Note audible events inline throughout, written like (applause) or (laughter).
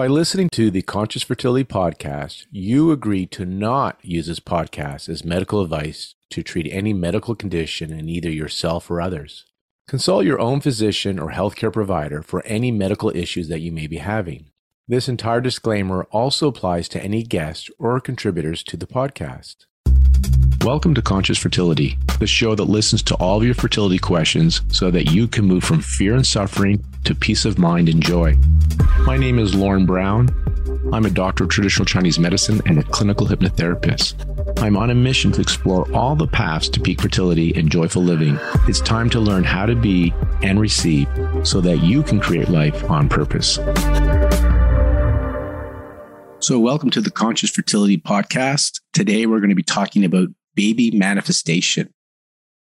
By listening to the Conscious Fertility podcast, you agree to not use this podcast as medical advice to treat any medical condition in either yourself or others. Consult your own physician or healthcare provider for any medical issues that you may be having. This entire disclaimer also applies to any guests or contributors to the podcast. Welcome to Conscious Fertility, the show that listens to all of your fertility questions so that you can move from fear and suffering to peace of mind and joy. My name is Lorne Brown. I'm a doctor of traditional Chinese medicine and a clinical hypnotherapist. I'm on a mission to explore all the paths to peak fertility and joyful living. It's time to learn how to be and receive so that you can create life on purpose. So, welcome to the Conscious Fertility Podcast. Today, we're going to be talking about baby manifestation.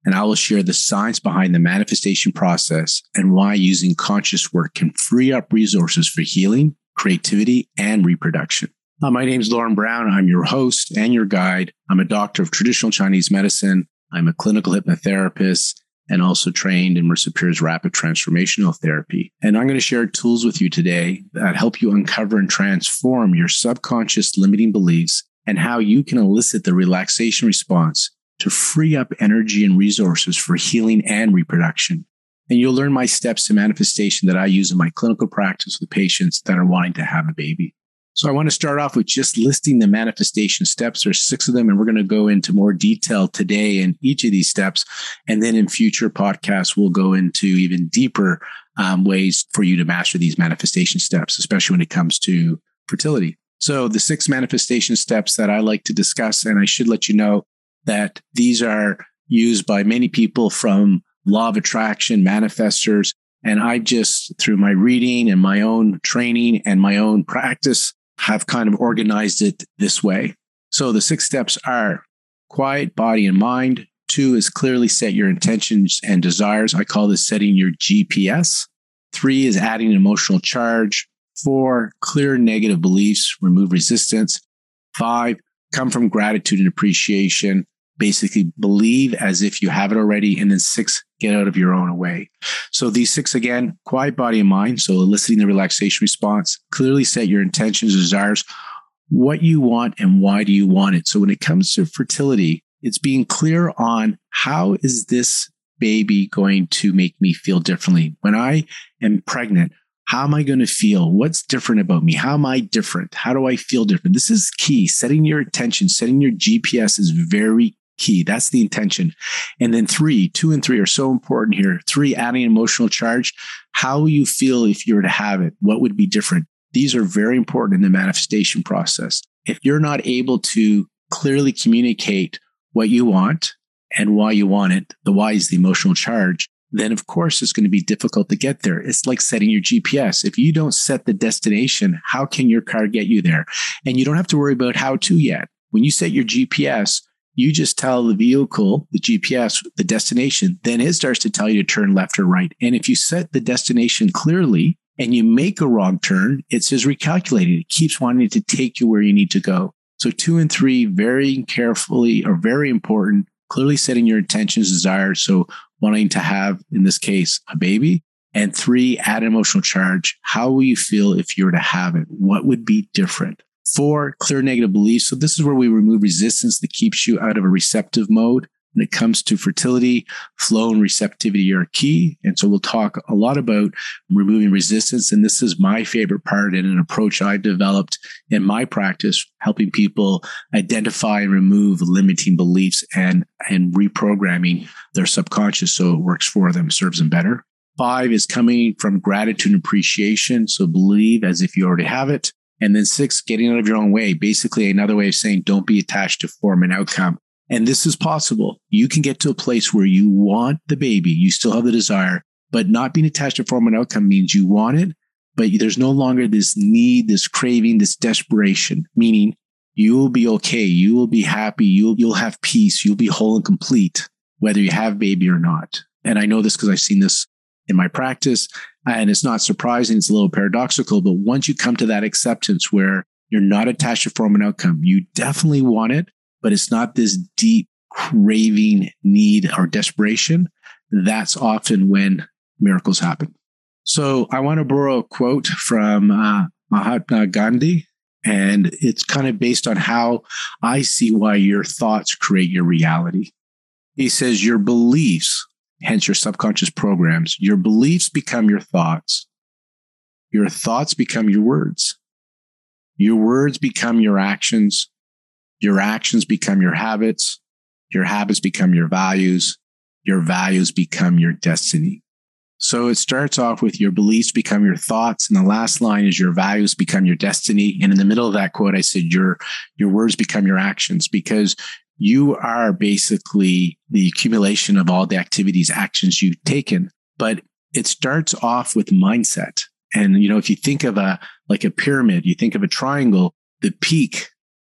And I will share the science behind the manifestation process and why using conscious work can free up resources for healing, creativity, and reproduction. My name is Lorne Brown. I'm your host and your guide. I'm a doctor of traditional Chinese medicine. I'm a clinical hypnotherapist and also trained in Marisa Peer's rapid transformational therapy. And I'm going to share tools with you today that help you uncover and transform your subconscious limiting beliefs and how you can elicit the relaxation response to free up energy and resources for healing and reproduction. And you'll learn my steps to manifestation that I use in my clinical practice with patients that are wanting to have a baby. So I want to start off with just listing the manifestation steps. There's six of them, and we're going to go into more detail today in each of these steps. And then in future podcasts, we'll go into even deeper um, ways for you to master these manifestation steps, especially when it comes to fertility. So the six manifestation steps that I like to discuss, and I should let you know that these are used by many people from law of attraction manifestors. And I just, through my reading and my own training and my own practice, have kind of organized it this way. So the six steps are quiet body and mind. Two is clearly set your intentions and desires. I call this setting your GPS. Three is adding an emotional charge. Four, clear negative beliefs, remove resistance. Five, come from gratitude and appreciation. Basically, believe as if you have it already. And then six, get out of your own way. So these six again, quiet body and mind. So eliciting the relaxation response, clearly set your intentions, desires, what you want and why do you want it. So when it comes to fertility, it's being clear on how is this baby going to make me feel differently? When I am pregnant, how am I going to feel? What's different about me? How am I different? How do I feel different? This is key. Setting your attention, setting your GPS is very key. That's the intention. And then three, two and three are so important here. Three, adding emotional charge. How you feel if you were to have it? What would be different? These are very important in the manifestation process. If you're not able to clearly communicate what you want and why you want it, the why is the emotional charge, then of course it's going to be difficult to get there. It's like setting your GPS. If you don't set the destination, how can your car get you there? And you don't have to worry about how to yet. When you set your GPS, you just tell the vehicle, the GPS, the destination, then it starts to tell you to turn left or right. And if you set the destination clearly and you make a wrong turn, it says recalculating. It keeps wanting to take you where you need to go. So two and three, very carefully are very important. Clearly setting your intentions, desires. So wanting to have, in this case, a baby. And three, add emotional charge. How will you feel if you were to have it? What would be different? Four, clear negative beliefs. So this is where we remove resistance that keeps you out of a receptive mode. When it comes to fertility, flow and receptivity are key. And so we'll talk a lot about removing resistance. And this is my favorite part in an approach I've developed in my practice, helping people identify and remove limiting beliefs and, and reprogramming their subconscious so it works for them, serves them better. Five is coming from gratitude and appreciation. So believe as if you already have it. And then six, getting out of your own way. Basically, another way of saying don't be attached to form and outcome. And this is possible. You can get to a place where you want the baby. You still have the desire, but not being attached to form and outcome means you want it, but there's no longer this need, this craving, this desperation, meaning you will be okay. You will be happy. You'll, you'll have peace. You'll be whole and complete, whether you have baby or not. And I know this because I've seen this in my practice. And it's not surprising. It's a little paradoxical, but once you come to that acceptance where you're not attached to form and outcome, you definitely want it, but it's not this deep craving need or desperation. That's often when miracles happen. So I want to borrow a quote from uh, Mahatma Gandhi. And it's kind of based on how I see why your thoughts create your reality. He says your beliefs, hence your subconscious programs, your beliefs become your thoughts. Your thoughts become your words. Your words become your actions. Your actions become your habits. Your habits become your values. Your values become your destiny. So it starts off with your beliefs become your thoughts. And the last line is your values become your destiny. And in the middle of that quote, I said your, your words become your actions because you are basically the accumulation of all the activities, actions you've taken. But it starts off with mindset. And, you know, if you think of a, like a pyramid, you think of a triangle, the peak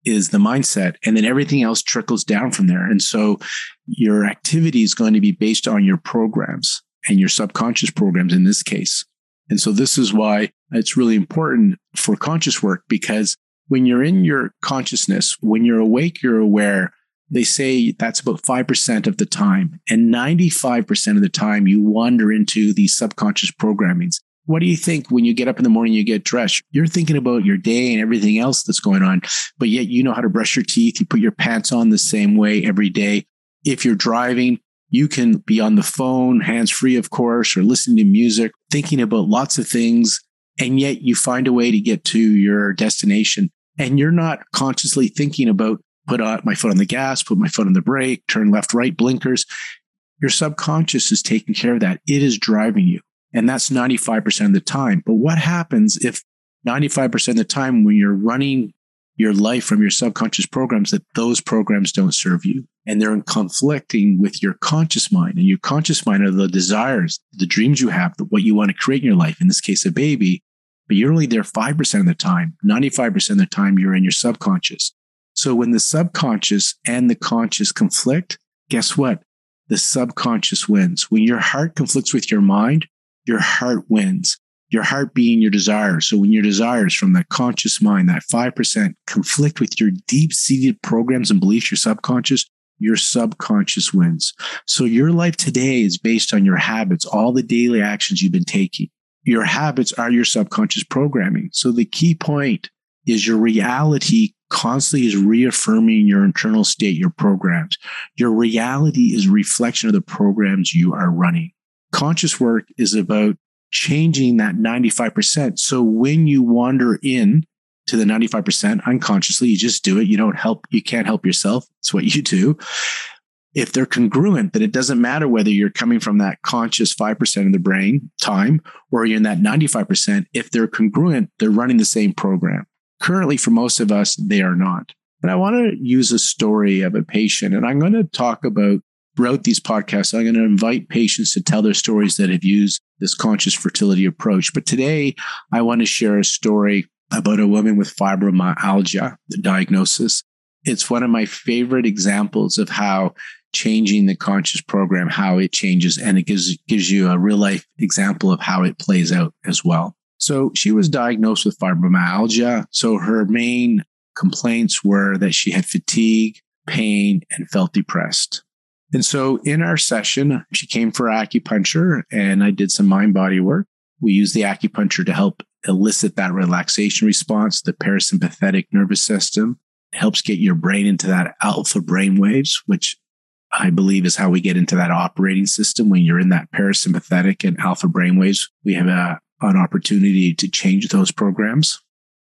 is the mindset and then everything else trickles down from there. And so your activity is going to be based on your programs and your subconscious programs in this case. And so this is why it's really important for conscious work because when you're in your consciousness, when you're awake, you're aware. They say that's about 5% of the time. And 95% of the time you wander into these subconscious programmings. What do you think when you get up in the morning, you get dressed? You're thinking about your day and everything else that's going on, but yet you know how to brush your teeth. You put your pants on the same way every day. If you're driving, you can be on the phone, hands free, of course, or listening to music, thinking about lots of things. And yet you find a way to get to your destination. And you're not consciously thinking about put on my foot on the gas, put my foot on the brake, turn left, right, blinkers. Your subconscious is taking care of that. It is driving you. And that's 95% of the time. But what happens if 95% of the time when you're running your life from your subconscious programs that those programs don't serve you? And they're in conflicting with your conscious mind. And your conscious mind are the desires the dreams you have what you want to create in your life. In this case a baby but you're only there 5% of the time. 95% of the time you're in your subconscious. So when the subconscious and the conscious conflict guess what? The subconscious wins. When your heart conflicts with your mind your heart wins your heart being your desires. So when your desires from that conscious mind, that 5% conflict with your deep seated programs and beliefs, your subconscious, your subconscious wins. So your life today is based on your habits, all the daily actions you've been taking. Your habits are your subconscious programming. So the key point is your reality constantly is reaffirming your internal state, your programs. Your reality is reflection of the programs you are running. Conscious work is about changing that 95%. So when you wander in to the 95% unconsciously, you just do it. You don't help, you can't help yourself. It's what you do. If they're congruent, that it doesn't matter whether you're coming from that conscious 5% of the brain time or you're in that 95%. If they're congruent, they're running the same program. Currently, for most of us, they are not. And I want to use a story of a patient, and I'm going to talk about throughout these podcasts, I'm going to invite patients to tell their stories that have used this conscious fertility approach. But today, I want to share a story about a woman with fibromyalgia, the diagnosis. It's one of my favorite examples of how changing the conscious program, how it changes, and it gives, gives you a real life example of how it plays out as well. So she was diagnosed with fibromyalgia. So her main complaints were that she had fatigue, pain, and felt depressed. And so in our session, she came for acupuncture and I did some mind body work. We used the acupuncture to help elicit that relaxation response. The parasympathetic nervous system helps get your brain into that alpha brain waves, which I believe is how we get into that operating system. When you're in that parasympathetic and alpha brain waves, we have a, an opportunity to change those programs.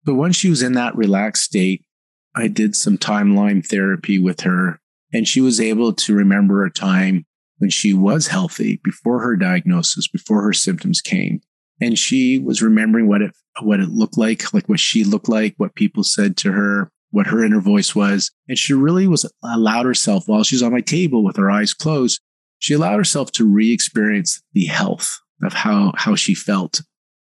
But once she was in that relaxed state, I did some timeline therapy with her and she was able to remember a time when she was healthy before her diagnosis, before her symptoms came. And she was remembering what it, what it looked like, like what she looked like, what people said to her, what her inner voice was. And she really was allowed herself while she's on my table with her eyes closed, she allowed herself to re-experience the health of how, how she felt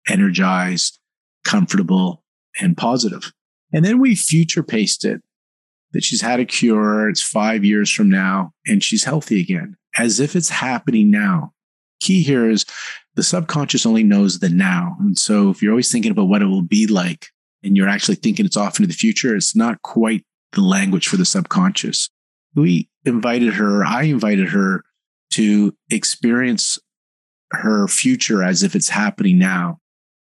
energized, comfortable, and positive. And then we future paced it that she's had a cure. It's five years from now and she's healthy again, as if it's happening now. Key here is the subconscious only knows the now. And so if you're always thinking about what it will be like and you're actually thinking it's off into the future, it's not quite the language for the subconscious. We invited her, I invited her to experience her future as if it's happening now.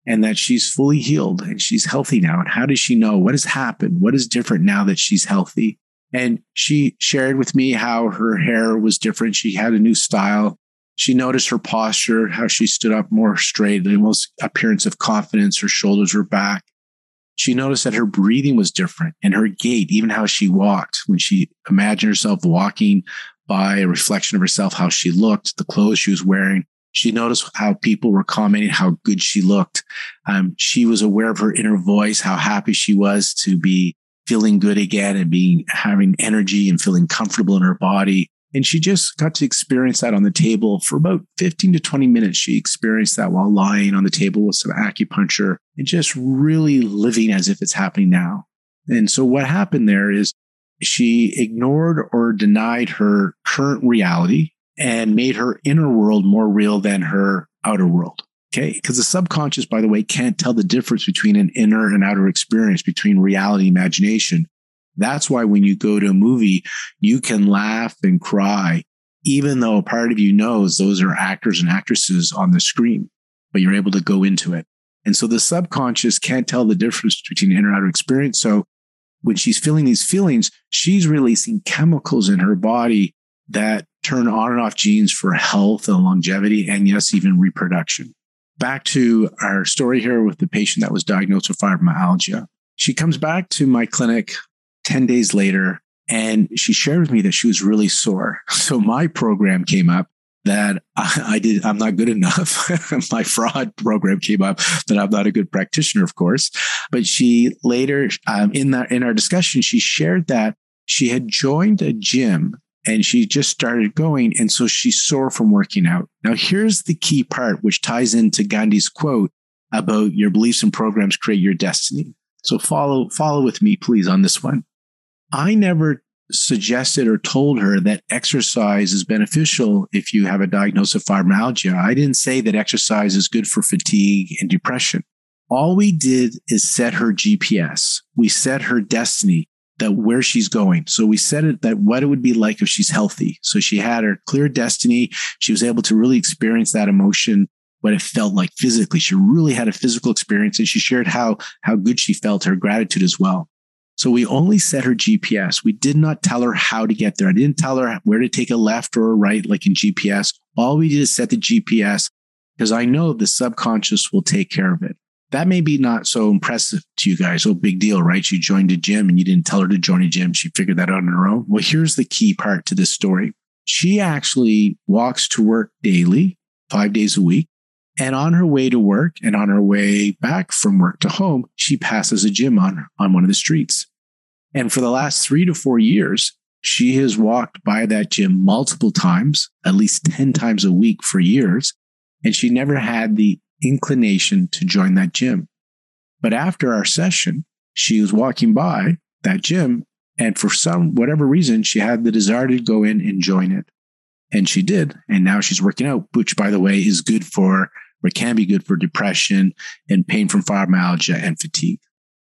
And that she's fully healed and she's healthy now. And how does she know what has happened? What is different now that she's healthy? And she shared with me how her hair was different. She had a new style. She noticed her posture, how she stood up more straight, the most appearance of confidence. Her shoulders were back. She noticed that her breathing was different and her gait, even how she walked when she imagined herself walking by a reflection of herself, how she looked, the clothes she was wearing. She noticed how people were commenting how good she looked. Um, she was aware of her inner voice, how happy she was to be feeling good again and being having energy and feeling comfortable in her body. And she just got to experience that on the table for about 15 to 20 minutes. She experienced that while lying on the table with some acupuncture and just really living as if it's happening now. And so what happened there is she ignored or denied her current reality and made her inner world more real than her outer world. Okay. Because the subconscious, by the way, can't tell the difference between an inner and outer experience, between reality and imagination. That's why when you go to a movie, you can laugh and cry, even though a part of you knows those are actors and actresses on the screen, but you're able to go into it. And so the subconscious can't tell the difference between inner and outer experience. So when she's feeling these feelings, she's releasing chemicals in her body that turn on and off genes for health and longevity, and yes, even reproduction. Back to our story here with the patient that was diagnosed with fibromyalgia. She comes back to my clinic 10 days later and she shared with me that she was really sore. (laughs) So my program came up that I, I did, I'm not good enough. (laughs) my fraud program came up that I'm not a good practitioner, of course. But she later, um, in that, in our discussion, she shared that she had joined a gym and she just started going. And so she's sore from working out. Now, here's the key part, which ties into Gandhi's quote about your beliefs and programs create your destiny. So follow, follow with me, please, on this one. I never suggested or told her that exercise is beneficial if you have a diagnosis of fibromyalgia. I didn't say that exercise is good for fatigue and depression. All we did is set her GPS. We set her destiny that where she's going. So we said it that what it would be like if she's healthy. So she had her clear destiny. She was able to really experience that emotion, what it felt like physically. She really had a physical experience and she shared how, how good she felt, her gratitude as well. So we only set her GPS. We did not tell her how to get there. I didn't tell her where to take a left or a right, like in GPS. All we did is set the GPS because I know the subconscious will take care of it that may be not so impressive to you guys. Oh, big deal, right? She joined a gym and you didn't tell her to join a gym. She figured that out on her own. Well, here's the key part to this story. She actually walks to work daily, five days a week. And on her way to work and on her way back from work to home, she passes a gym on, on one of the streets. And for the last three to four years, she has walked by that gym multiple times, at least 10 times a week for years. And she never had the inclination to join that gym. But after our session, she was walking by that gym and for some whatever reason she had the desire to go in and join it. And she did. And now she's working out which by the way is good for or can be good for depression and pain from fibromyalgia and fatigue.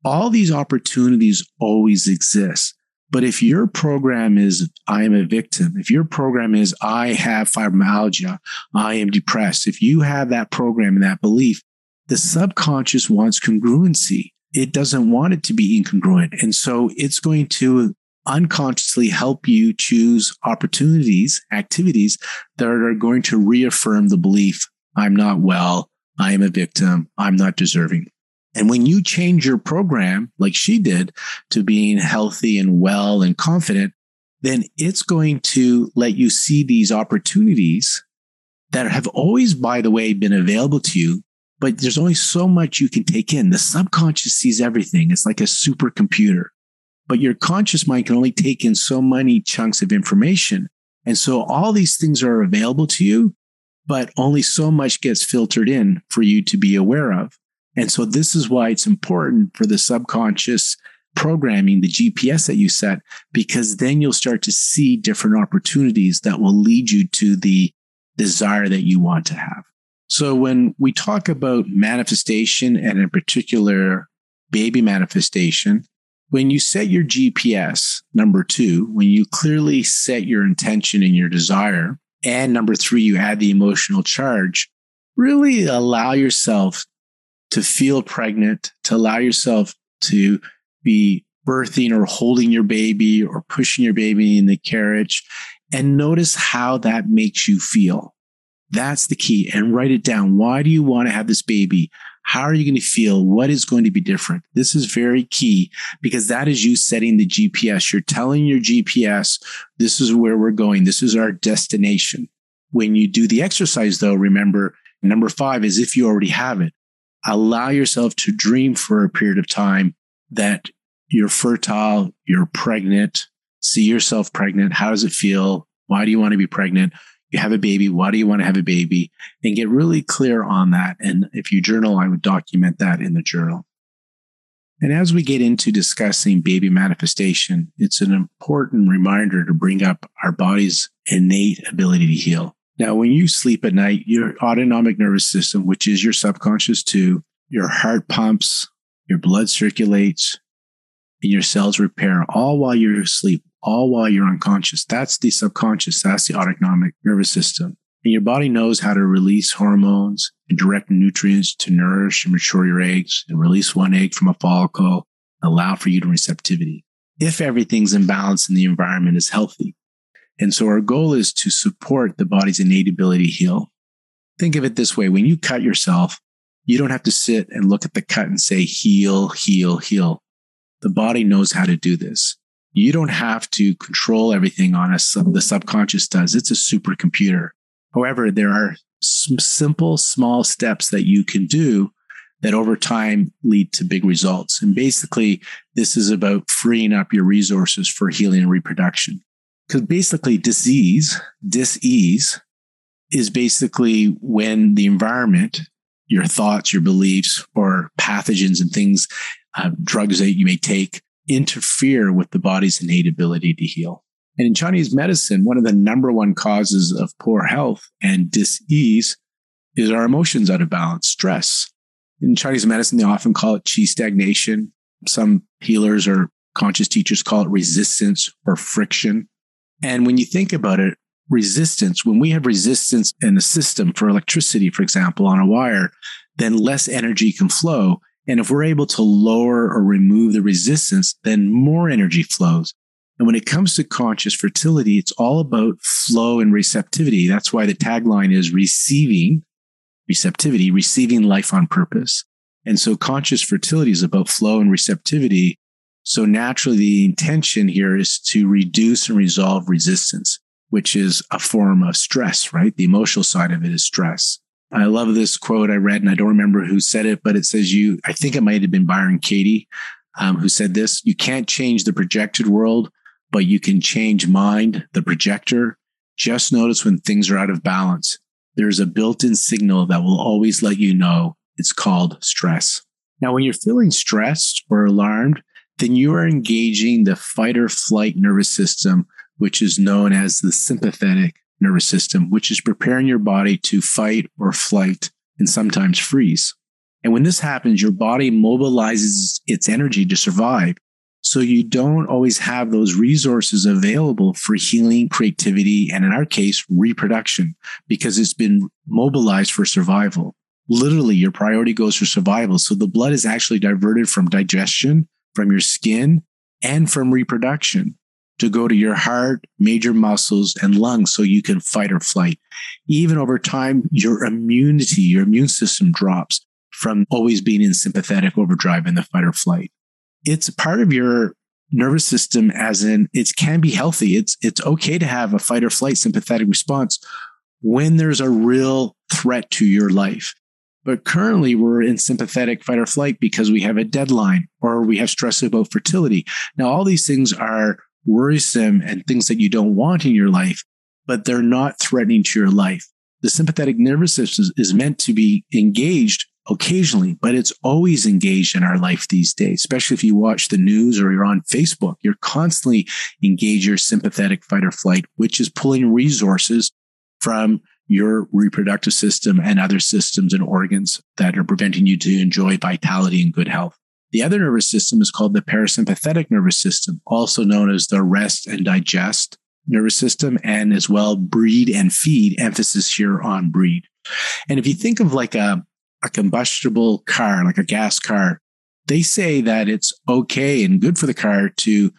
All these opportunities always exist but if your program is, I am a victim, if your program is, I have fibromyalgia, I am depressed, if you have that program and that belief, the subconscious wants congruency. It doesn't want it to be incongruent. And so it's going to unconsciously help you choose opportunities, activities that are going to reaffirm the belief I'm not well, I am a victim, I'm not deserving. And when you change your program, like she did, to being healthy and well and confident, then it's going to let you see these opportunities that have always, by the way, been available to you. But there's only so much you can take in. The subconscious sees everything. It's like a supercomputer, but your conscious mind can only take in so many chunks of information. And so all these things are available to you, but only so much gets filtered in for you to be aware of. And so this is why it's important for the subconscious programming, the GPS that you set, because then you'll start to see different opportunities that will lead you to the desire that you want to have. So when we talk about manifestation and in particular baby manifestation, when you set your GPS, number two, when you clearly set your intention and your desire, and number three, you add the emotional charge, really allow yourself to feel pregnant, to allow yourself to be birthing or holding your baby or pushing your baby in the carriage and notice how that makes you feel. That's the key and write it down. Why do you want to have this baby? How are you going to feel? What is going to be different? This is very key because that is you setting the GPS. You're telling your GPS, this is where we're going. This is our destination. When you do the exercise, though, remember number five is if you already have it, allow yourself to dream for a period of time that you're fertile, you're pregnant, see yourself pregnant. How does it feel? Why do you want to be pregnant? You have a baby. Why do you want to have a baby? And get really clear on that. And if you journal, I would document that in the journal. And as we get into discussing baby manifestation, it's an important reminder to bring up our body's innate ability to heal. Now, when you sleep at night, your autonomic nervous system, which is your subconscious too, your heart pumps, your blood circulates, and your cells repair all while you're asleep all while you're unconscious. That's the subconscious. That's the autonomic nervous system. And your body knows how to release hormones and direct nutrients to nourish and mature your eggs and release one egg from a follicle, allow for uterine receptivity. If everything's in balance and the environment is healthy. And so our goal is to support the body's innate ability to heal. Think of it this way. When you cut yourself, you don't have to sit and look at the cut and say, heal, heal, heal. The body knows how to do this. You don't have to control everything on us. The subconscious does. It's a supercomputer. However, there are some simple, small steps that you can do that over time lead to big results. And basically, this is about freeing up your resources for healing and reproduction. Because basically, disease, disease, is basically when the environment, your thoughts, your beliefs, or pathogens and things, uh, drugs that you may take, interfere with the body's innate ability to heal. And in Chinese medicine, one of the number one causes of poor health and disease is our emotions out of balance, stress. In Chinese medicine, they often call it qi stagnation. Some healers or conscious teachers call it resistance or friction. And when you think about it, resistance, when we have resistance in a system for electricity, for example, on a wire, then less energy can flow. And if we're able to lower or remove the resistance, then more energy flows. And when it comes to conscious fertility, it's all about flow and receptivity. That's why the tagline is receiving receptivity, receiving life on purpose. And so conscious fertility is about flow and receptivity. So naturally, the intention here is to reduce and resolve resistance, which is a form of stress, right? The emotional side of it is stress. I love this quote I read, and I don't remember who said it, but it says, You, I think it might have been Byron Katie um, who said this you can't change the projected world, but you can change mind, the projector. Just notice when things are out of balance. There's a built in signal that will always let you know it's called stress. Now, when you're feeling stressed or alarmed, then you are engaging the fight or flight nervous system, which is known as the sympathetic nervous system, which is preparing your body to fight or flight and sometimes freeze. And when this happens, your body mobilizes its energy to survive. So you don't always have those resources available for healing, creativity, and in our case, reproduction because it's been mobilized for survival. Literally, your priority goes for survival. So the blood is actually diverted from digestion, from your skin, and from reproduction to go to your heart, major muscles, and lungs so you can fight or flight. Even over time, your immunity, your immune system drops from always being in sympathetic overdrive in the fight or flight. It's part of your nervous system as in it can be healthy. It's it's okay to have a fight or flight sympathetic response when there's a real threat to your life. But currently we're in sympathetic fight or flight because we have a deadline or we have stress about fertility. Now all these things are worrisome and things that you don't want in your life, but they're not threatening to your life. The sympathetic nervous system is meant to be engaged occasionally, but it's always engaged in our life these days, especially if you watch the news or you're on Facebook. You're constantly engaged your sympathetic fight or flight, which is pulling resources from your reproductive system and other systems and organs that are preventing you to enjoy vitality and good health. The other nervous system is called the parasympathetic nervous system, also known as the rest and digest nervous system, and as well breed and feed, emphasis here on breed. And if you think of like a, a combustible car, like a gas car, they say that it's okay and good for the car to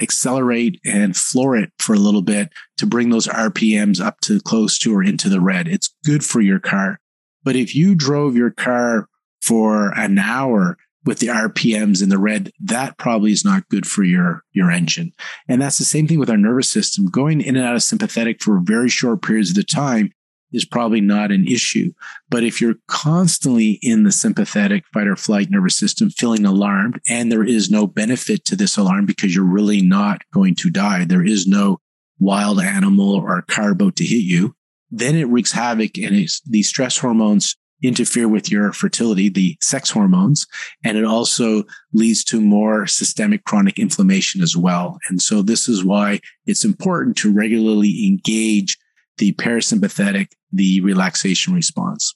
accelerate and floor it for a little bit to bring those RPMs up to close to or into the red. It's good for your car. But if you drove your car for an hour with the RPMs in the red, that probably is not good for your, your engine. And that's the same thing with our nervous system. Going in and out of sympathetic for very short periods of the time is probably not an issue. But if you're constantly in the sympathetic fight or flight nervous system, feeling alarmed, and there is no benefit to this alarm because you're really not going to die, there is no wild animal or car boat to hit you, then it wreaks havoc and these stress hormones interfere with your fertility, the sex hormones, and it also leads to more systemic chronic inflammation as well. And so this is why it's important to regularly engage the parasympathetic, the relaxation response.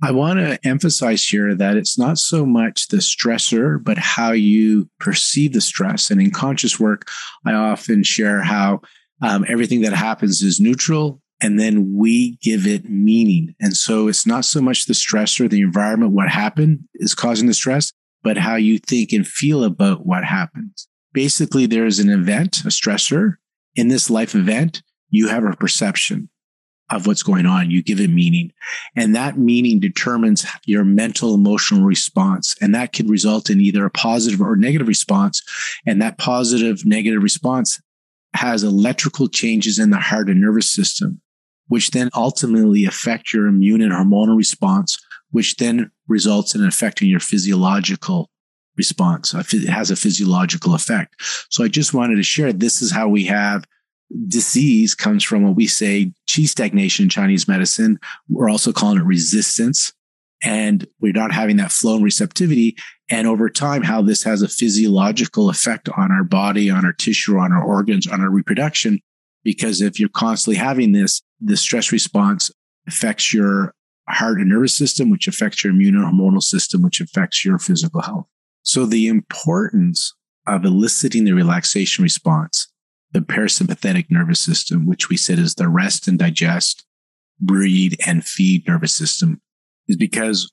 I want to emphasize here that it's not so much the stressor, but how you perceive the stress. And in conscious work, I often share how um, everything that happens is neutral and then we give it meaning. And so it's not so much the stressor, the environment, what happened is causing the stress, but how you think and feel about what happened. Basically, there's an event, a stressor. In this life event, you have a perception of what's going on. You give it meaning. And that meaning determines your mental emotional response. And that could result in either a positive or negative response. And that positive negative response has electrical changes in the heart and nervous system which then ultimately affect your immune and hormonal response, which then results in affecting your physiological response. It has a physiological effect. So I just wanted to share this is how we have disease comes from what we say qi stagnation in Chinese medicine. We're also calling it resistance. And we're not having that flow and receptivity. And over time, how this has a physiological effect on our body, on our tissue, on our organs, on our reproduction. Because if you're constantly having this, the stress response affects your heart and nervous system, which affects your immune and hormonal system, which affects your physical health. So the importance of eliciting the relaxation response, the parasympathetic nervous system, which we said is the rest and digest, breathe and feed nervous system, is because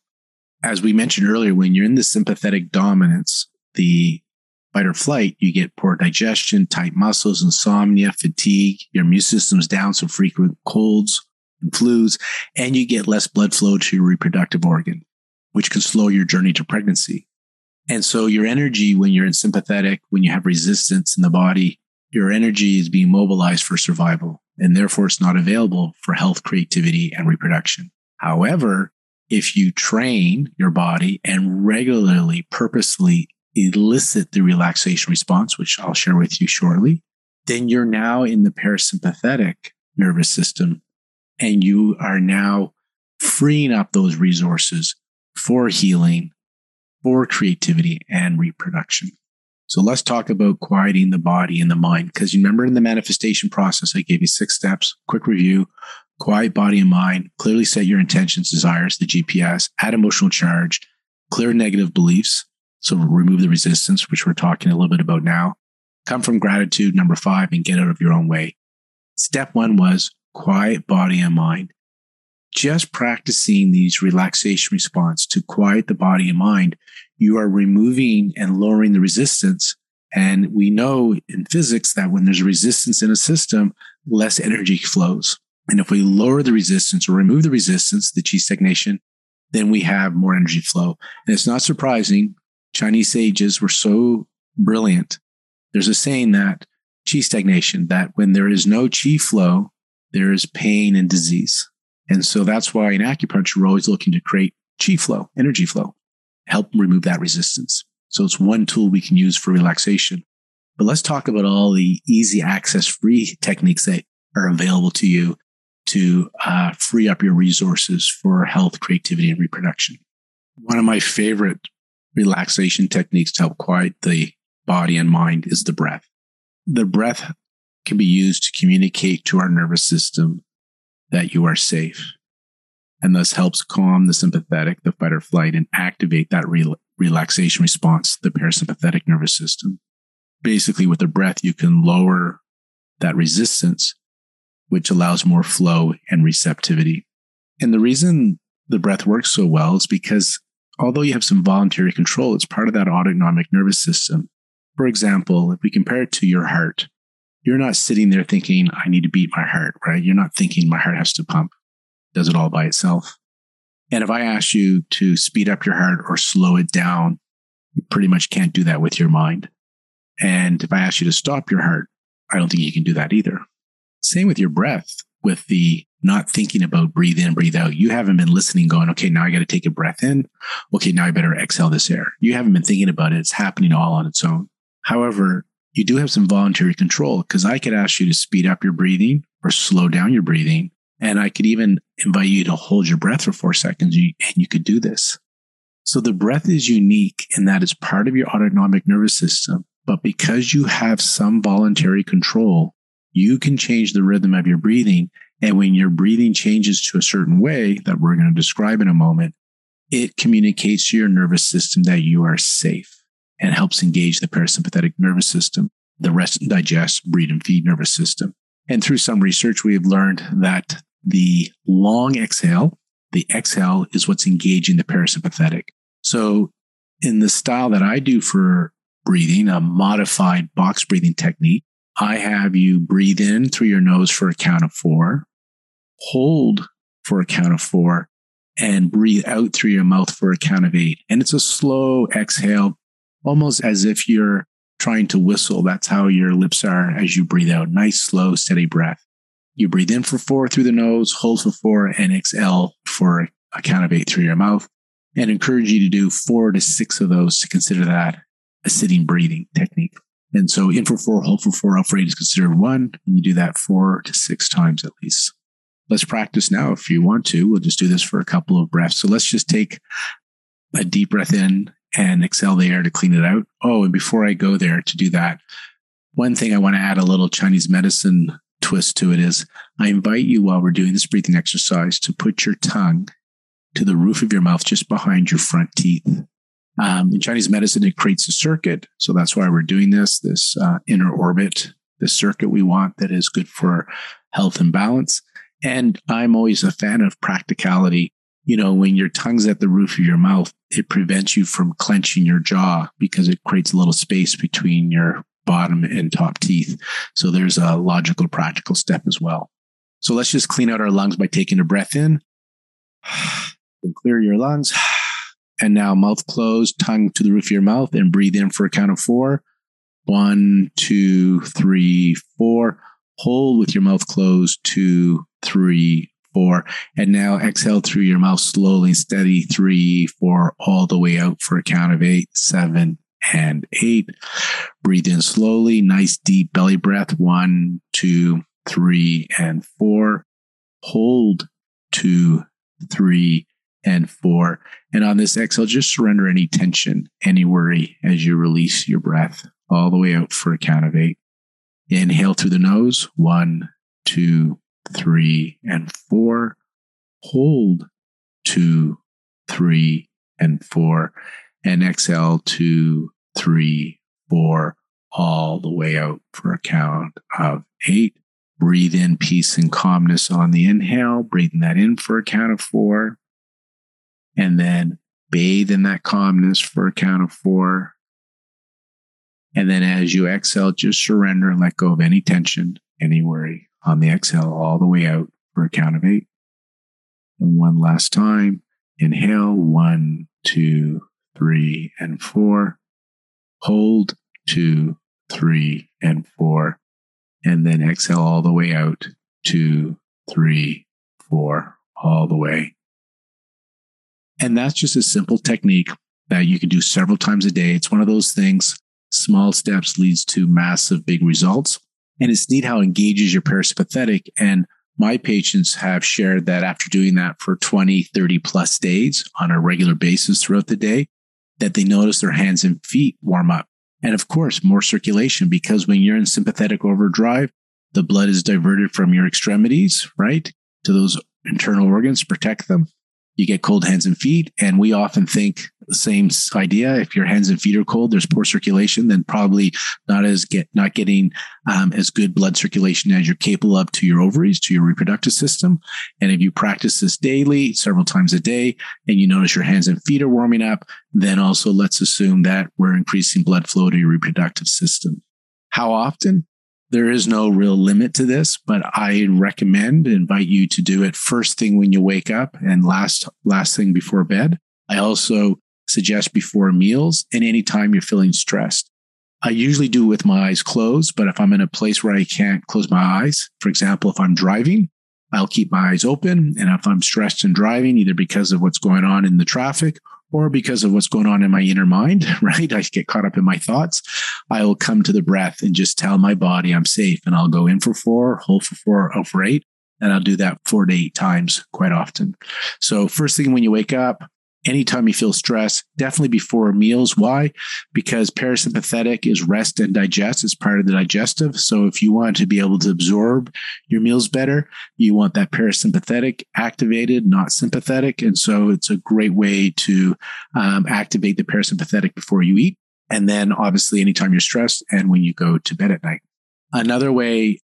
as we mentioned earlier, when you're in the sympathetic dominance, the fight or flight, you get poor digestion, tight muscles, insomnia, fatigue, your immune system's down, so frequent colds and flus, and you get less blood flow to your reproductive organ, which can slow your journey to pregnancy. And so your energy, when you're in sympathetic, when you have resistance in the body, your energy is being mobilized for survival, and therefore it's not available for health, creativity, and reproduction. However, if you train your body and regularly, purposely elicit the relaxation response, which I'll share with you shortly, then you're now in the parasympathetic nervous system and you are now freeing up those resources for healing, for creativity and reproduction. So let's talk about quieting the body and the mind. Because you remember in the manifestation process, I gave you six steps, quick review, quiet body and mind, clearly set your intentions, desires, the GPS, add emotional charge, clear negative beliefs, so remove the resistance, which we're talking a little bit about now. Come from gratitude, number five, and get out of your own way. Step one was quiet body and mind. Just practicing these relaxation response to quiet the body and mind, you are removing and lowering the resistance. And we know in physics that when there's resistance in a system, less energy flows. And if we lower the resistance or remove the resistance, the qi stagnation, then we have more energy flow. And it's not surprising Chinese sages were so brilliant. There's a saying that qi stagnation, that when there is no qi flow, there is pain and disease. And so that's why in acupuncture, we're always looking to create qi flow, energy flow, help remove that resistance. So it's one tool we can use for relaxation. But let's talk about all the easy access free techniques that are available to you to uh, free up your resources for health, creativity, and reproduction. One of my favorite relaxation techniques to help quiet the body and mind is the breath. The breath can be used to communicate to our nervous system that you are safe and thus helps calm the sympathetic, the fight or flight, and activate that re- relaxation response, the parasympathetic nervous system. Basically, with the breath, you can lower that resistance, which allows more flow and receptivity. And the reason the breath works so well is because although you have some voluntary control, it's part of that autonomic nervous system. For example, if we compare it to your heart, you're not sitting there thinking, I need to beat my heart, right? You're not thinking my heart has to pump, does it all by itself. And if I ask you to speed up your heart or slow it down, you pretty much can't do that with your mind. And if I ask you to stop your heart, I don't think you can do that either. Same with your breath, with the not thinking about breathe in, breathe out. You haven't been listening, going, okay, now I got to take a breath in. Okay, now I better exhale this air. You haven't been thinking about it. It's happening all on its own. However, you do have some voluntary control because I could ask you to speed up your breathing or slow down your breathing. And I could even invite you to hold your breath for four seconds and you could do this. So the breath is unique in that it's part of your autonomic nervous system. But because you have some voluntary control, you can change the rhythm of your breathing. And when your breathing changes to a certain way that we're going to describe in a moment, it communicates to your nervous system that you are safe and helps engage the parasympathetic nervous system, the rest and digest, breathe and feed nervous system. And through some research, we have learned that the long exhale, the exhale is what's engaging the parasympathetic. So in the style that I do for breathing, a modified box breathing technique, I have you breathe in through your nose for a count of four, hold for a count of four, and breathe out through your mouth for a count of eight. And it's a slow exhale, almost as if you're trying to whistle. That's how your lips are as you breathe out. Nice, slow, steady breath. You breathe in for four through the nose, hold for four, and exhale for a count of eight through your mouth. And encourage you to do four to six of those to consider that a sitting breathing technique. And so in for four, hold for four, out for eight is considered one. And you do that four to six times at least. Let's practice now if you want to. We'll just do this for a couple of breaths. So let's just take a deep breath in and exhale the air to clean it out. Oh, and before I go there to do that, one thing I want to add a little Chinese medicine twist to it is I invite you while we're doing this breathing exercise to put your tongue to the roof of your mouth just behind your front teeth. Um, in Chinese medicine, it creates a circuit. So that's why we're doing this, this uh, inner orbit, the circuit we want that is good for health and balance. And I'm always a fan of practicality. You know, when your tongue's at the roof of your mouth, it prevents you from clenching your jaw because it creates a little space between your bottom and top teeth. So there's a logical, practical step as well. So let's just clean out our lungs by taking a breath in and (sighs) clear your lungs. (sighs) And now mouth closed, tongue to the roof of your mouth, and breathe in for a count of four. One, two, three, four. Hold with your mouth closed. Two, three, four. And now exhale through your mouth slowly, steady. Three, four, all the way out for a count of eight, seven, and eight. Breathe in slowly. Nice deep belly breath. One, two, three, and four. Hold two, three, and four. And on this exhale, just surrender any tension, any worry as you release your breath all the way out for a count of eight. Inhale through the nose. One, two, three, and four. Hold two, three, and four. And exhale two, three, four, all the way out for a count of eight. Breathe in peace and calmness on the inhale, breathing that in for a count of four and then bathe in that calmness for a count of four. And then as you exhale, just surrender and let go of any tension, any worry on the exhale all the way out for a count of eight. And one last time, inhale one, two, three, and four. Hold two, three, and four. And then exhale all the way out, two, three, four, all the way and that's just a simple technique that you can do several times a day. It's one of those things, small steps leads to massive big results. And it's neat how it engages your parasympathetic. And my patients have shared that after doing that for 20, 30 plus days on a regular basis throughout the day, that they notice their hands and feet warm up. And of course, more circulation because when you're in sympathetic overdrive, the blood is diverted from your extremities, right, to those internal organs, protect them you get cold hands and feet. And we often think the same idea. If your hands and feet are cold, there's poor circulation, then probably not as get not getting um, as good blood circulation as you're capable of to your ovaries, to your reproductive system. And if you practice this daily, several times a day, and you notice your hands and feet are warming up, then also let's assume that we're increasing blood flow to your reproductive system. How often? There is no real limit to this, but I recommend invite you to do it first thing when you wake up and last last thing before bed. I also suggest before meals and anytime you're feeling stressed. I usually do with my eyes closed, but if I'm in a place where I can't close my eyes, for example, if I'm driving, I'll keep my eyes open. And if I'm stressed and driving, either because of what's going on in the traffic or because of what's going on in my inner mind, (laughs) right? I get caught up in my thoughts. I will come to the breath and just tell my body I'm safe. And I'll go in for four, hold for four, out for eight. And I'll do that four to eight times quite often. So first thing when you wake up, anytime you feel stress, definitely before meals. Why? Because parasympathetic is rest and digest. It's part of the digestive. So if you want to be able to absorb your meals better, you want that parasympathetic activated, not sympathetic. And so it's a great way to um, activate the parasympathetic before you eat. And then obviously anytime you're stressed and when you go to bed at night. Another way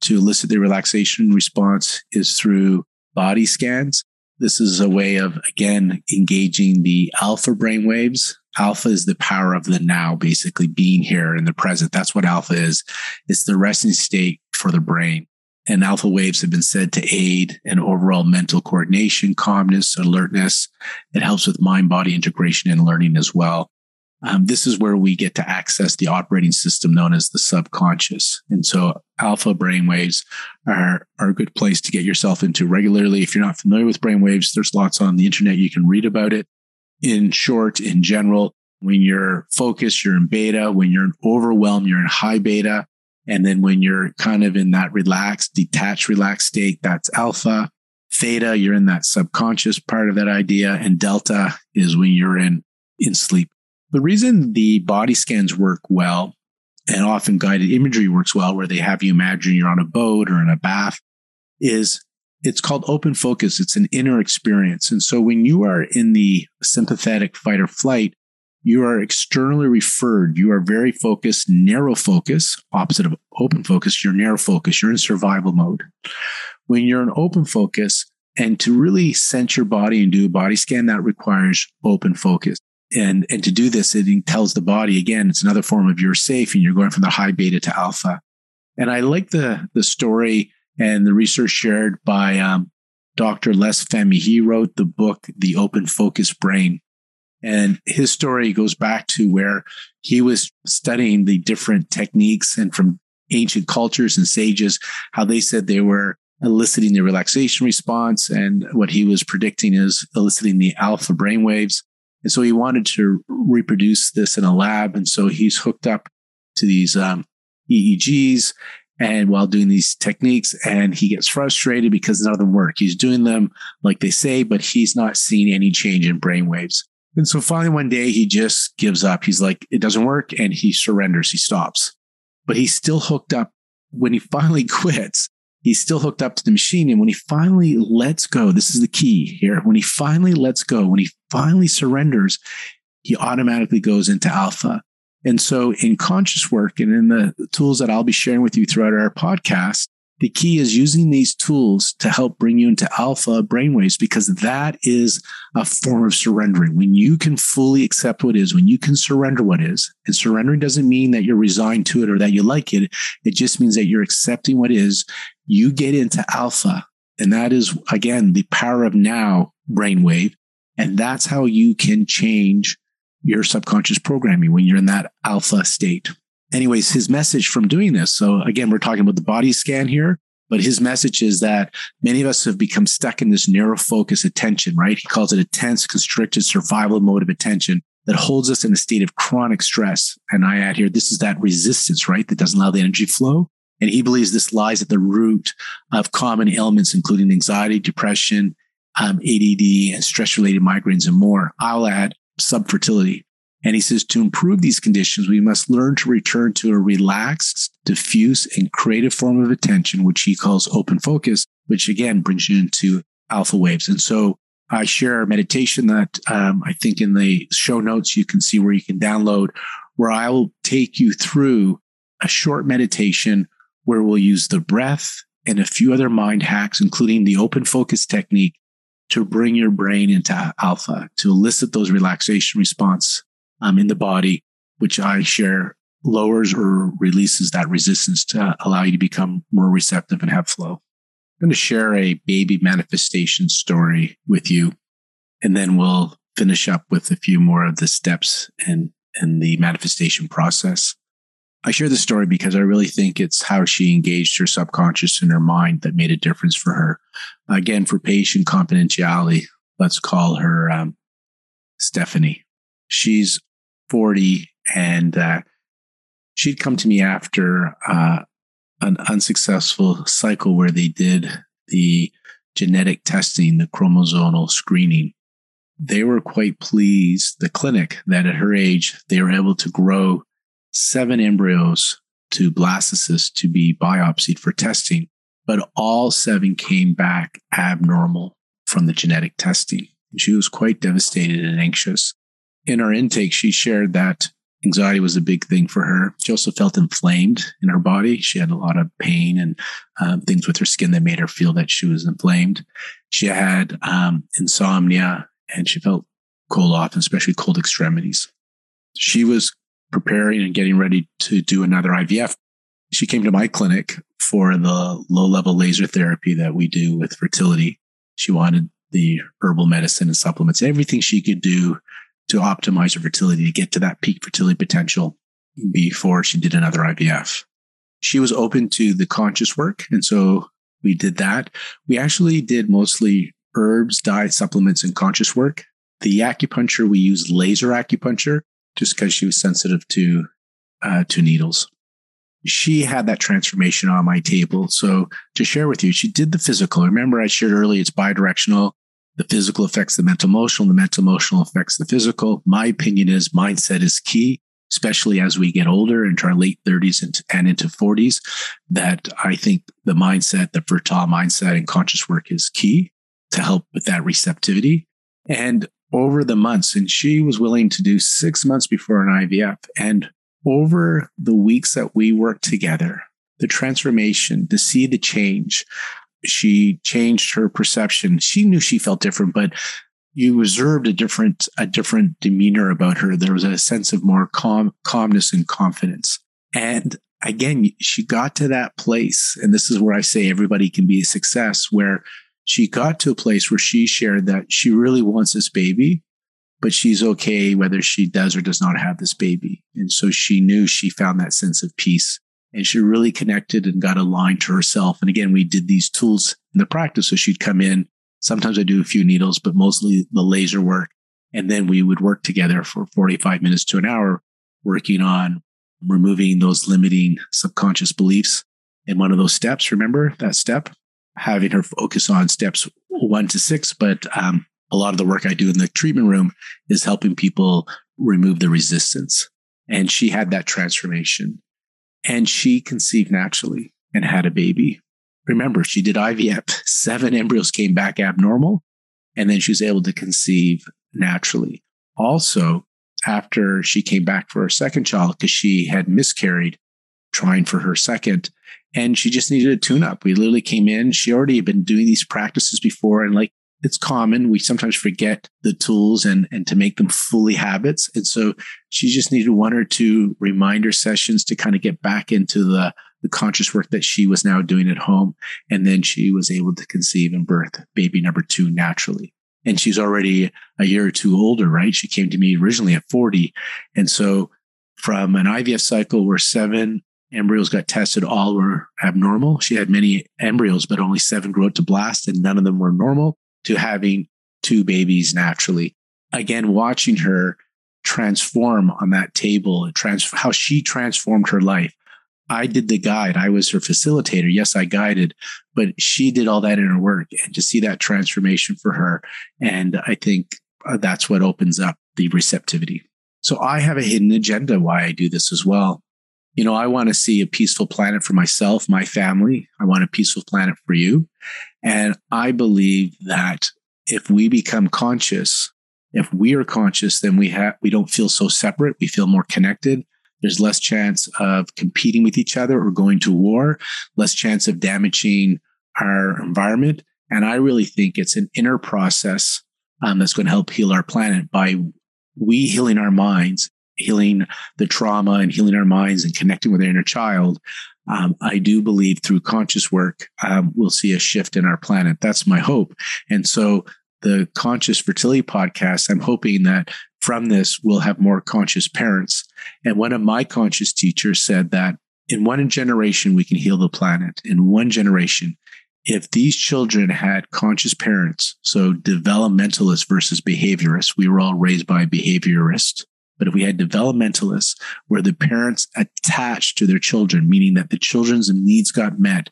to elicit the relaxation response is through body scans. This is a way of, again, engaging the alpha brain waves. Alpha is the power of the now, basically being here in the present. That's what alpha is. It's the resting state for the brain. And alpha waves have been said to aid in overall mental coordination, calmness, alertness. It helps with mind body integration and learning as well. Um, this is where we get to access the operating system known as the subconscious. And so alpha brainwaves are, are a good place to get yourself into regularly. If you're not familiar with brainwaves, there's lots on the internet. You can read about it. In short, in general, when you're focused, you're in beta. When you're overwhelmed, you're in high beta. And then when you're kind of in that relaxed, detached, relaxed state, that's alpha. Theta, you're in that subconscious part of that idea. And delta is when you're in, in sleep. The reason the body scans work well and often guided imagery works well, where they have you imagine you're on a boat or in a bath, is it's called open focus. It's an inner experience. And so when you are in the sympathetic fight or flight, you are externally referred. You are very focused, narrow focus, opposite of open focus. You're narrow focus. You're in survival mode. When you're in open focus, and to really sense your body and do a body scan, that requires open focus and and to do this it tells the body again it's another form of you're safe and you're going from the high beta to alpha. And i like the the story and the research shared by um, dr Les Fehmi. He wrote the book the open focus brain. And his story goes back to where he was studying the different techniques and from ancient cultures and sages how they said they were eliciting the relaxation response and what he was predicting is eliciting the alpha brain waves and so he wanted to reproduce this in a lab. And so he's hooked up to these um, EEGs and while doing these techniques and he gets frustrated because none of them work. He's doing them like they say, but he's not seeing any change in brain waves. And so finally one day he just gives up. He's like, it doesn't work. And he surrenders. He stops, but he's still hooked up. When he (laughs) finally quits, he's still hooked up to the machine. And when he finally lets go, this is the key here. When he finally lets go, when he finally surrenders, he automatically goes into alpha. And so in conscious work and in the tools that I'll be sharing with you throughout our podcast, the key is using these tools to help bring you into alpha brainwaves because that is a form of surrendering. When you can fully accept what is, when you can surrender what is, and surrendering doesn't mean that you're resigned to it or that you like it. It just means that you're accepting what is. You get into alpha. And that is, again, the power of now brainwave. And that's how you can change your subconscious programming when you're in that alpha state anyways, his message from doing this. So again, we're talking about the body scan here, but his message is that many of us have become stuck in this narrow focus attention, right? He calls it a tense, constricted survival mode of attention that holds us in a state of chronic stress. And I add here, this is that resistance, right? That doesn't allow the energy flow. And he believes this lies at the root of common ailments, including anxiety, depression, um, ADD, and stress related migraines and more. I'll add subfertility. And he says to improve these conditions, we must learn to return to a relaxed, diffuse, and creative form of attention, which he calls open focus, which again brings you into alpha waves. And so I share a meditation that um, I think in the show notes you can see where you can download, where I will take you through a short meditation where we'll use the breath and a few other mind hacks, including the open focus technique to bring your brain into alpha, to elicit those relaxation response um, in the body, which I share lowers or releases that resistance to allow you to become more receptive and have flow. I'm going to share a baby manifestation story with you, and then we'll finish up with a few more of the steps and, and the manifestation process. I share the story because I really think it's how she engaged her subconscious and her mind that made a difference for her. Again, for patient confidentiality, let's call her um, Stephanie. She's 40 and uh, she'd come to me after uh, an unsuccessful cycle where they did the genetic testing, the chromosomal screening. They were quite pleased, the clinic, that at her age, they were able to grow seven embryos to blastocysts to be biopsied for testing, but all seven came back abnormal from the genetic testing. She was quite devastated and anxious. In our intake, she shared that anxiety was a big thing for her. She also felt inflamed in her body. She had a lot of pain and um, things with her skin that made her feel that she was inflamed. She had um, insomnia and she felt cold off, especially cold extremities. She was preparing and getting ready to do another IVF. She came to my clinic for the low level laser therapy that we do with fertility. She wanted the herbal medicine and supplements, everything she could do to optimize her fertility to get to that peak fertility potential before she did another IVF. She was open to the conscious work. And so we did that. We actually did mostly herbs, diet, supplements, and conscious work. The acupuncture, we used laser acupuncture just because she was sensitive to, uh, to needles. She had that transformation on my table. So to share with you, she did the physical. Remember I shared earlier, it's bidirectional. The physical affects the mental emotional. The mental emotional affects the physical. My opinion is mindset is key, especially as we get older into our late 30s and, and into 40s. That I think the mindset, the fertile mindset and conscious work is key to help with that receptivity. And over the months, and she was willing to do six months before an IVF. And over the weeks that we worked together, the transformation, to see the change, she changed her perception. She knew she felt different, but you observed a different a different demeanor about her. There was a sense of more calm, calmness and confidence. And again, she got to that place, and this is where I say everybody can be a success, where she got to a place where she shared that she really wants this baby, but she's okay whether she does or does not have this baby. And so she knew she found that sense of peace and she really connected and got aligned to herself. And again, we did these tools in the practice. So she'd come in. Sometimes I do a few needles, but mostly the laser work. And then we would work together for 45 minutes to an hour, working on removing those limiting subconscious beliefs. And one of those steps, remember that step, having her focus on steps one to six. But um, a lot of the work I do in the treatment room is helping people remove the resistance. And she had that transformation and she conceived naturally and had a baby. Remember, she did IVF. Seven embryos came back abnormal, and then she was able to conceive naturally. Also, after she came back for her second child, because she had miscarried trying for her second, and she just needed a tune up. We literally came in. She already had been doing these practices before, and like it's common. We sometimes forget the tools and, and to make them fully habits. And so she just needed one or two reminder sessions to kind of get back into the, the conscious work that she was now doing at home. And then she was able to conceive and birth baby number two naturally. And she's already a year or two older, right? She came to me originally at 40. And so from an IVF cycle where seven embryos got tested, all were abnormal. She had many embryos, but only seven grew to blast and none of them were normal to having two babies naturally. Again, watching her transform on that table and trans- how she transformed her life. I did the guide. I was her facilitator. Yes, I guided, but she did all that in her work and to see that transformation for her. And I think uh, that's what opens up the receptivity. So I have a hidden agenda why I do this as well. You know, I want to see a peaceful planet for myself, my family. I want a peaceful planet for you. And I believe that if we become conscious, if we are conscious, then we have we don't feel so separate. We feel more connected. There's less chance of competing with each other or going to war, less chance of damaging our environment. And I really think it's an inner process um, that's going to help heal our planet by we healing our minds, healing the trauma and healing our minds and connecting with our inner child. Um, I do believe through conscious work, um, we'll see a shift in our planet. That's my hope. And so the Conscious Fertility podcast, I'm hoping that from this, we'll have more conscious parents. And one of my conscious teachers said that in one generation, we can heal the planet. In one generation, if these children had conscious parents, so developmentalists versus behaviorists, we were all raised by behaviorists. But if we had developmentalists where the parents attached to their children, meaning that the children's needs got met,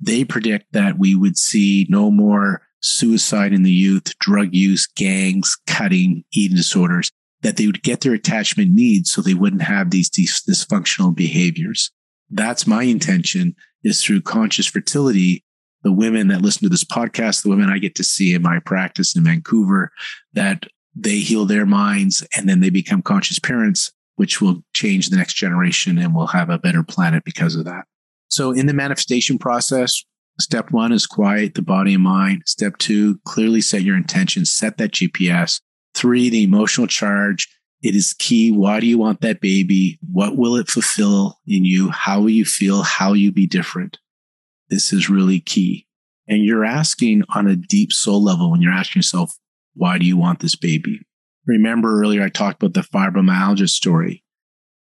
they predict that we would see no more suicide in the youth, drug use, gangs, cutting, eating disorders, that they would get their attachment needs so they wouldn't have these dysfunctional behaviors. That's my intention is through conscious fertility. The women that listen to this podcast, the women I get to see in my practice in Vancouver, that they heal their minds and then they become conscious parents, which will change the next generation and we'll have a better planet because of that. So in the manifestation process, Step one is quiet the body and mind. Step two, clearly set your intention, set that GPS. Three, the emotional charge. It is key. Why do you want that baby? What will it fulfill in you? How will you feel? How will you be different? This is really key. And you're asking on a deep soul level when you're asking yourself, why do you want this baby? Remember earlier, I talked about the fibromyalgia story.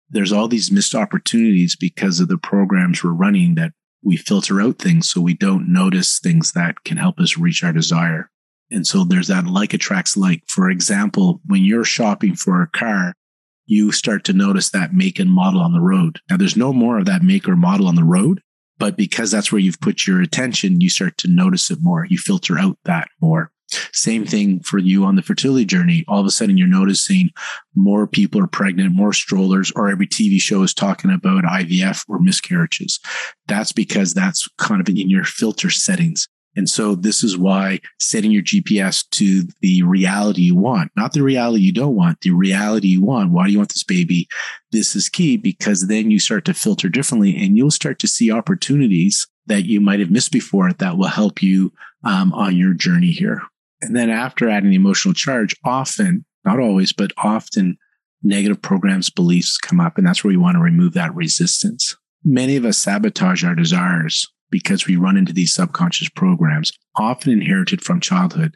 There's all these missed opportunities because of the programs we're running that we filter out things so we don't notice things that can help us reach our desire. And so there's that like attracts like. For example, when you're shopping for a car, you start to notice that make and model on the road. Now there's no more of that make or model on the road, but because that's where you've put your attention, you start to notice it more. You filter out that more. Same thing for you on the fertility journey. All of a sudden, you're noticing more people are pregnant, more strollers, or every TV show is talking about IVF or miscarriages. That's because that's kind of in your filter settings. And so this is why setting your GPS to the reality you want, not the reality you don't want, the reality you want. Why do you want this baby? This is key because then you start to filter differently and you'll start to see opportunities that you might have missed before that will help you um, on your journey here. And then after adding the emotional charge, often, not always, but often negative programs, beliefs come up. And that's where we want to remove that resistance. Many of us sabotage our desires because we run into these subconscious programs, often inherited from childhood,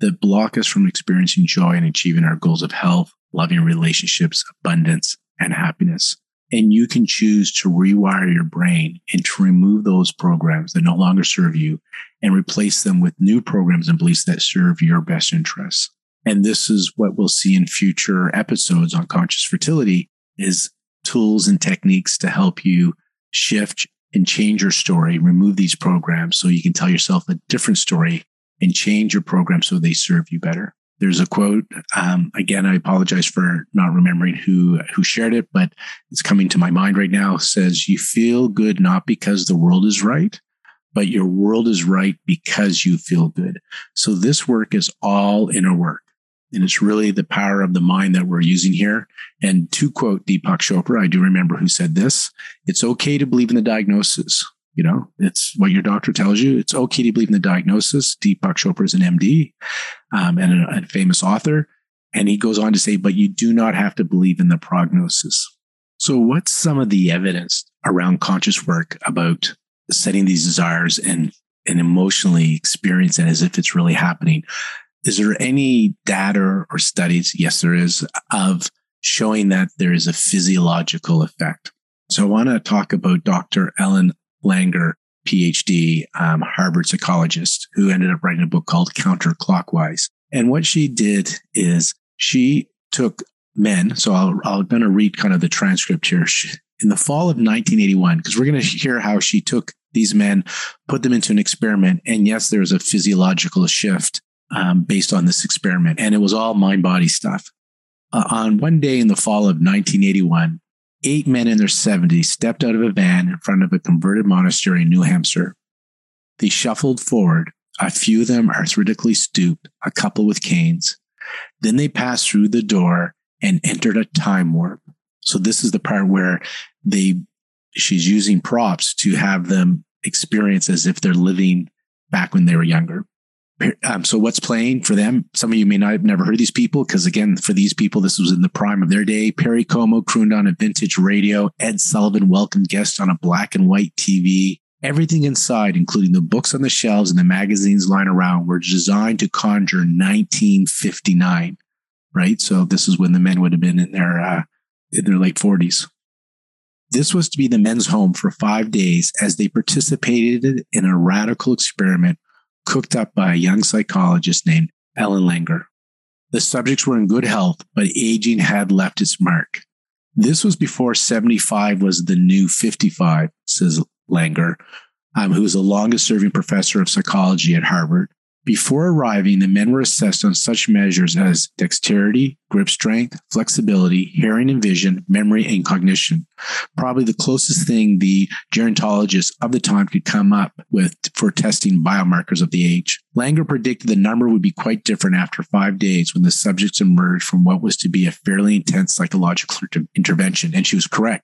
that block us from experiencing joy and achieving our goals of health, loving relationships, abundance, and happiness. And you can choose to rewire your brain and to remove those programs that no longer serve you and replace them with new programs and beliefs that serve your best interests. And this is what we'll see in future episodes on conscious fertility is tools and techniques to help you shift and change your story, remove these programs so you can tell yourself a different story and change your program so they serve you better. There's a quote. Um, again, I apologize for not remembering who who shared it, but it's coming to my mind right now. It says you feel good not because the world is right, but your world is right because you feel good. So this work is all inner work. And it's really the power of the mind that we're using here. And to quote Deepak Chopra, I do remember who said this. It's okay to believe in the diagnosis. You know, it's what your doctor tells you. It's okay to believe in the diagnosis. Deepak Chopra is an MD um, and a, a famous author. And he goes on to say, but you do not have to believe in the prognosis. So, what's some of the evidence around conscious work about setting these desires and and emotionally experience it as if it's really happening? Is there any data or studies? Yes, there is of showing that there is a physiological effect. So I want to talk about Dr. Ellen Langer, PhD, um, Harvard psychologist, who ended up writing a book called Counterclockwise. And what she did is she took men. So I'll, I'm going to read kind of the transcript here. She, in the fall of 1981, because we're going to hear how she took these men, put them into an experiment. And yes, there was a physiological shift um, based on this experiment. And it was all mind body stuff. Uh, on one day in the fall of 1981, eight men in their 70s stepped out of a van in front of a converted monastery in New Hampshire. They shuffled forward A few of them arthritically stooped, a couple with canes. Then they passed through the door and entered a time warp. So this is the part where they she's using props to have them experience as if they're living back when they were younger. (clears throat) Um, so what's playing for them? Some of you may not have never heard these people because again, for these people, this was in the prime of their day. Perry Como crooned on a vintage radio. Ed Sullivan welcomed guests on a black and white TV. Everything inside, including the books on the shelves and the magazines lying around, were designed to conjure 1959. Right. So this is when the men would have been in their uh, in their late 40s. This was to be the men's home for five days as they participated in a radical experiment cooked up by a young psychologist named Ellen Langer. The subjects were in good health, but aging had left its mark. This was before 75 was the new 55, says Langer, um, who was the longest serving professor of psychology at Harvard. Before arriving, the men were assessed on such measures as dexterity, grip strength, flexibility, hearing and vision, memory, and cognition. Probably the closest thing the gerontologists of the time could come up with for testing biomarkers of the age. Langer predicted the number would be quite different after five days when the subjects emerged from what was to be a fairly intense psychological intervention. And she was correct.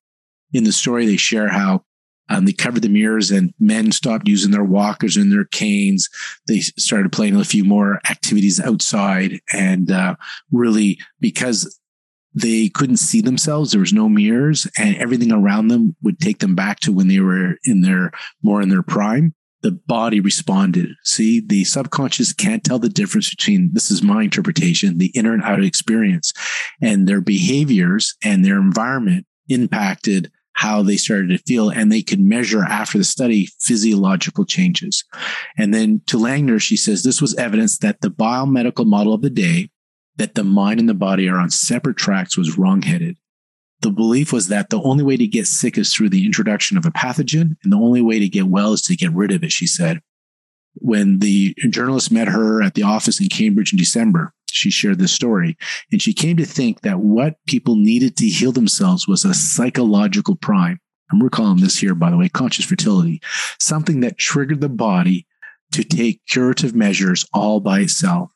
In the story, they share how um, they covered the mirrors and men stopped using their walkers and their canes. They started playing a few more activities outside and uh, really because they couldn't see themselves. There was no mirrors and everything around them would take them back to when they were in their more in their prime. The body responded. See, the subconscious can't tell the difference between this is my interpretation, the inner and outer experience and their behaviors and their environment impacted how they started to feel and they could measure after the study physiological changes. And then to Langer, she says this was evidence that the biomedical model of the day, that the mind and the body are on separate tracks was wrongheaded. The belief was that the only way to get sick is through the introduction of a pathogen, and the only way to get well is to get rid of it, she said. When the journalist met her at the office in Cambridge in December, she shared this story. And she came to think that what people needed to heal themselves was a psychological prime. And we're calling this here, by the way, conscious fertility, something that triggered the body to take curative measures all by itself.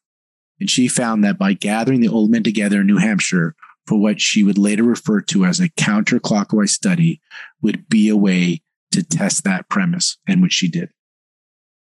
And she found that by gathering the old men together in New Hampshire for what she would later refer to as a counterclockwise study would be a way to test that premise, and which she did.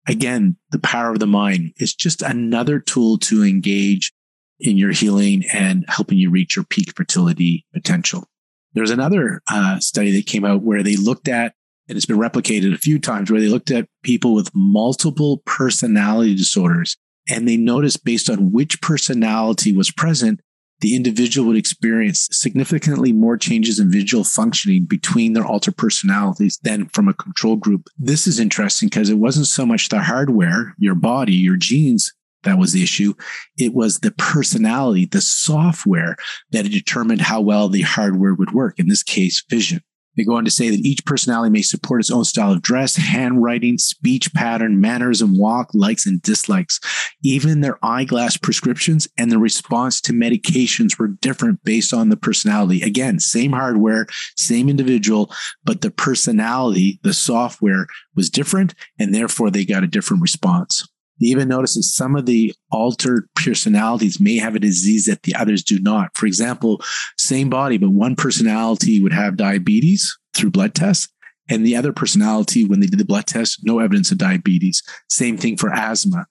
Again, the power of the mind is just another tool to engage in your healing and helping you reach your peak fertility potential. There's another uh, study that came out where they looked at, and it's been replicated a few times, where they looked at people with multiple personality disorders. And they noticed based on which personality was present, the individual would experience significantly more changes in visual functioning between their altered personalities than from a control group. This is interesting because it wasn't so much the hardware, your body, your genes that was the issue. It was the personality, the software that determined how well the hardware would work. In this case, vision. They go on to say that each personality may support its own style of dress, handwriting, speech pattern, manners and walk, likes and dislikes. Even their eyeglass prescriptions and the response to medications were different based on the personality. Again, same hardware, same individual, but the personality, the software was different, and therefore they got a different response. They even notice that some of the altered personalities may have a disease that the others do not. For example, same body, but one personality would have diabetes through blood tests, and the other personality, when they did the blood test, no evidence of diabetes. Same thing for asthma.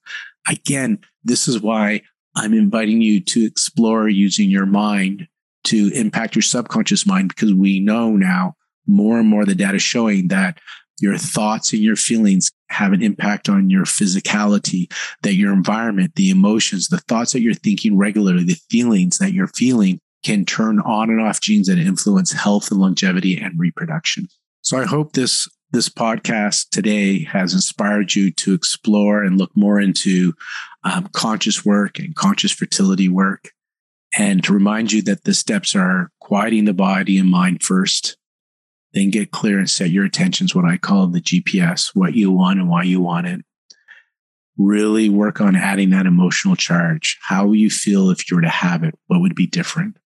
Again, this is why I'm inviting you to explore using your mind to impact your subconscious mind because we know now more and more the data showing that your thoughts and your feelings have an impact on your physicality, that your environment, the emotions, the thoughts that you're thinking regularly, the feelings that you're feeling can turn on and off genes that influence health and longevity and reproduction. So I hope this this podcast today has inspired you to explore and look more into um, conscious work and conscious fertility work, and to remind you that the steps are quieting the body and mind first, then get clear and set your intentions, what I call the GPS, what you want and why you want it. Really work on adding that emotional charge. How will you feel if you were to have it? What would be different?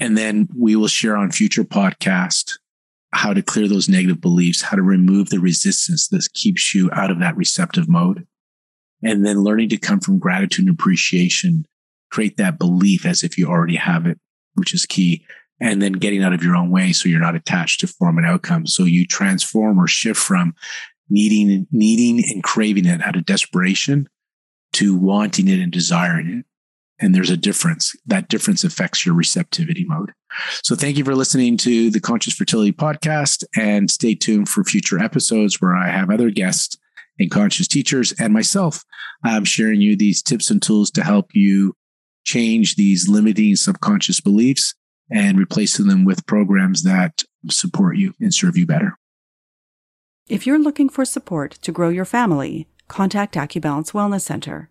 And then we will share on future podcast how to clear those negative beliefs, how to remove the resistance that keeps you out of that receptive mode. and then learning to come from gratitude and appreciation, create that belief as if you already have it, which is key. And then getting out of your own way so you're not attached to form and outcome. So you transform or shift from needing, needing and craving it out of desperation to wanting it and desiring it. And there's a difference. That difference affects your receptivity mode. So thank you for listening to the Conscious Fertility Podcast and stay tuned for future episodes where I have other guests and conscious teachers and myself. I'm sharing you these tips and tools to help you change these limiting subconscious beliefs and replacing them with programs that support you and serve you better. If you're looking for support to grow your family, contact Acubalance Wellness Center.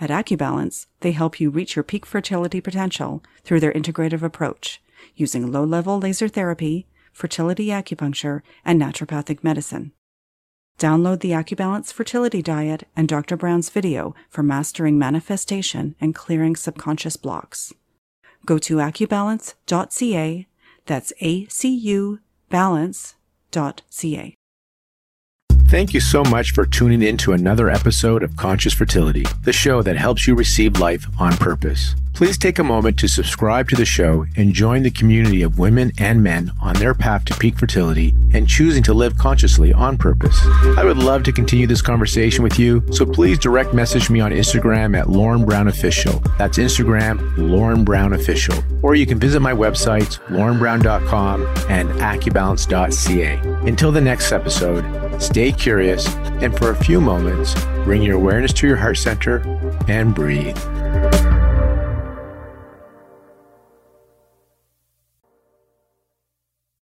At Acubalance, they help you reach your peak fertility potential through their integrative approach, using low level laser therapy, fertility acupuncture, and naturopathic medicine. Download the Acubalance Fertility Diet and Dr. Brown's video for mastering manifestation and clearing subconscious blocks. Go to acubalance.ca. that's A C U balance.ca. Thank you so much for tuning in to another episode of Conscious Fertility, the show that helps you receive life on purpose. Please take a moment to subscribe to the show and join the community of women and men on their path to peak fertility and choosing to live consciously on purpose. I would love to continue this conversation with you, so please direct message me on Instagram at Lorne Brown Official. That's Instagram, Lorne Brown Official. Or you can visit my websites, lornebrown.com and acubalance.ca. Until the next episode, stay curious and for a few moments, bring your awareness to your heart center and breathe.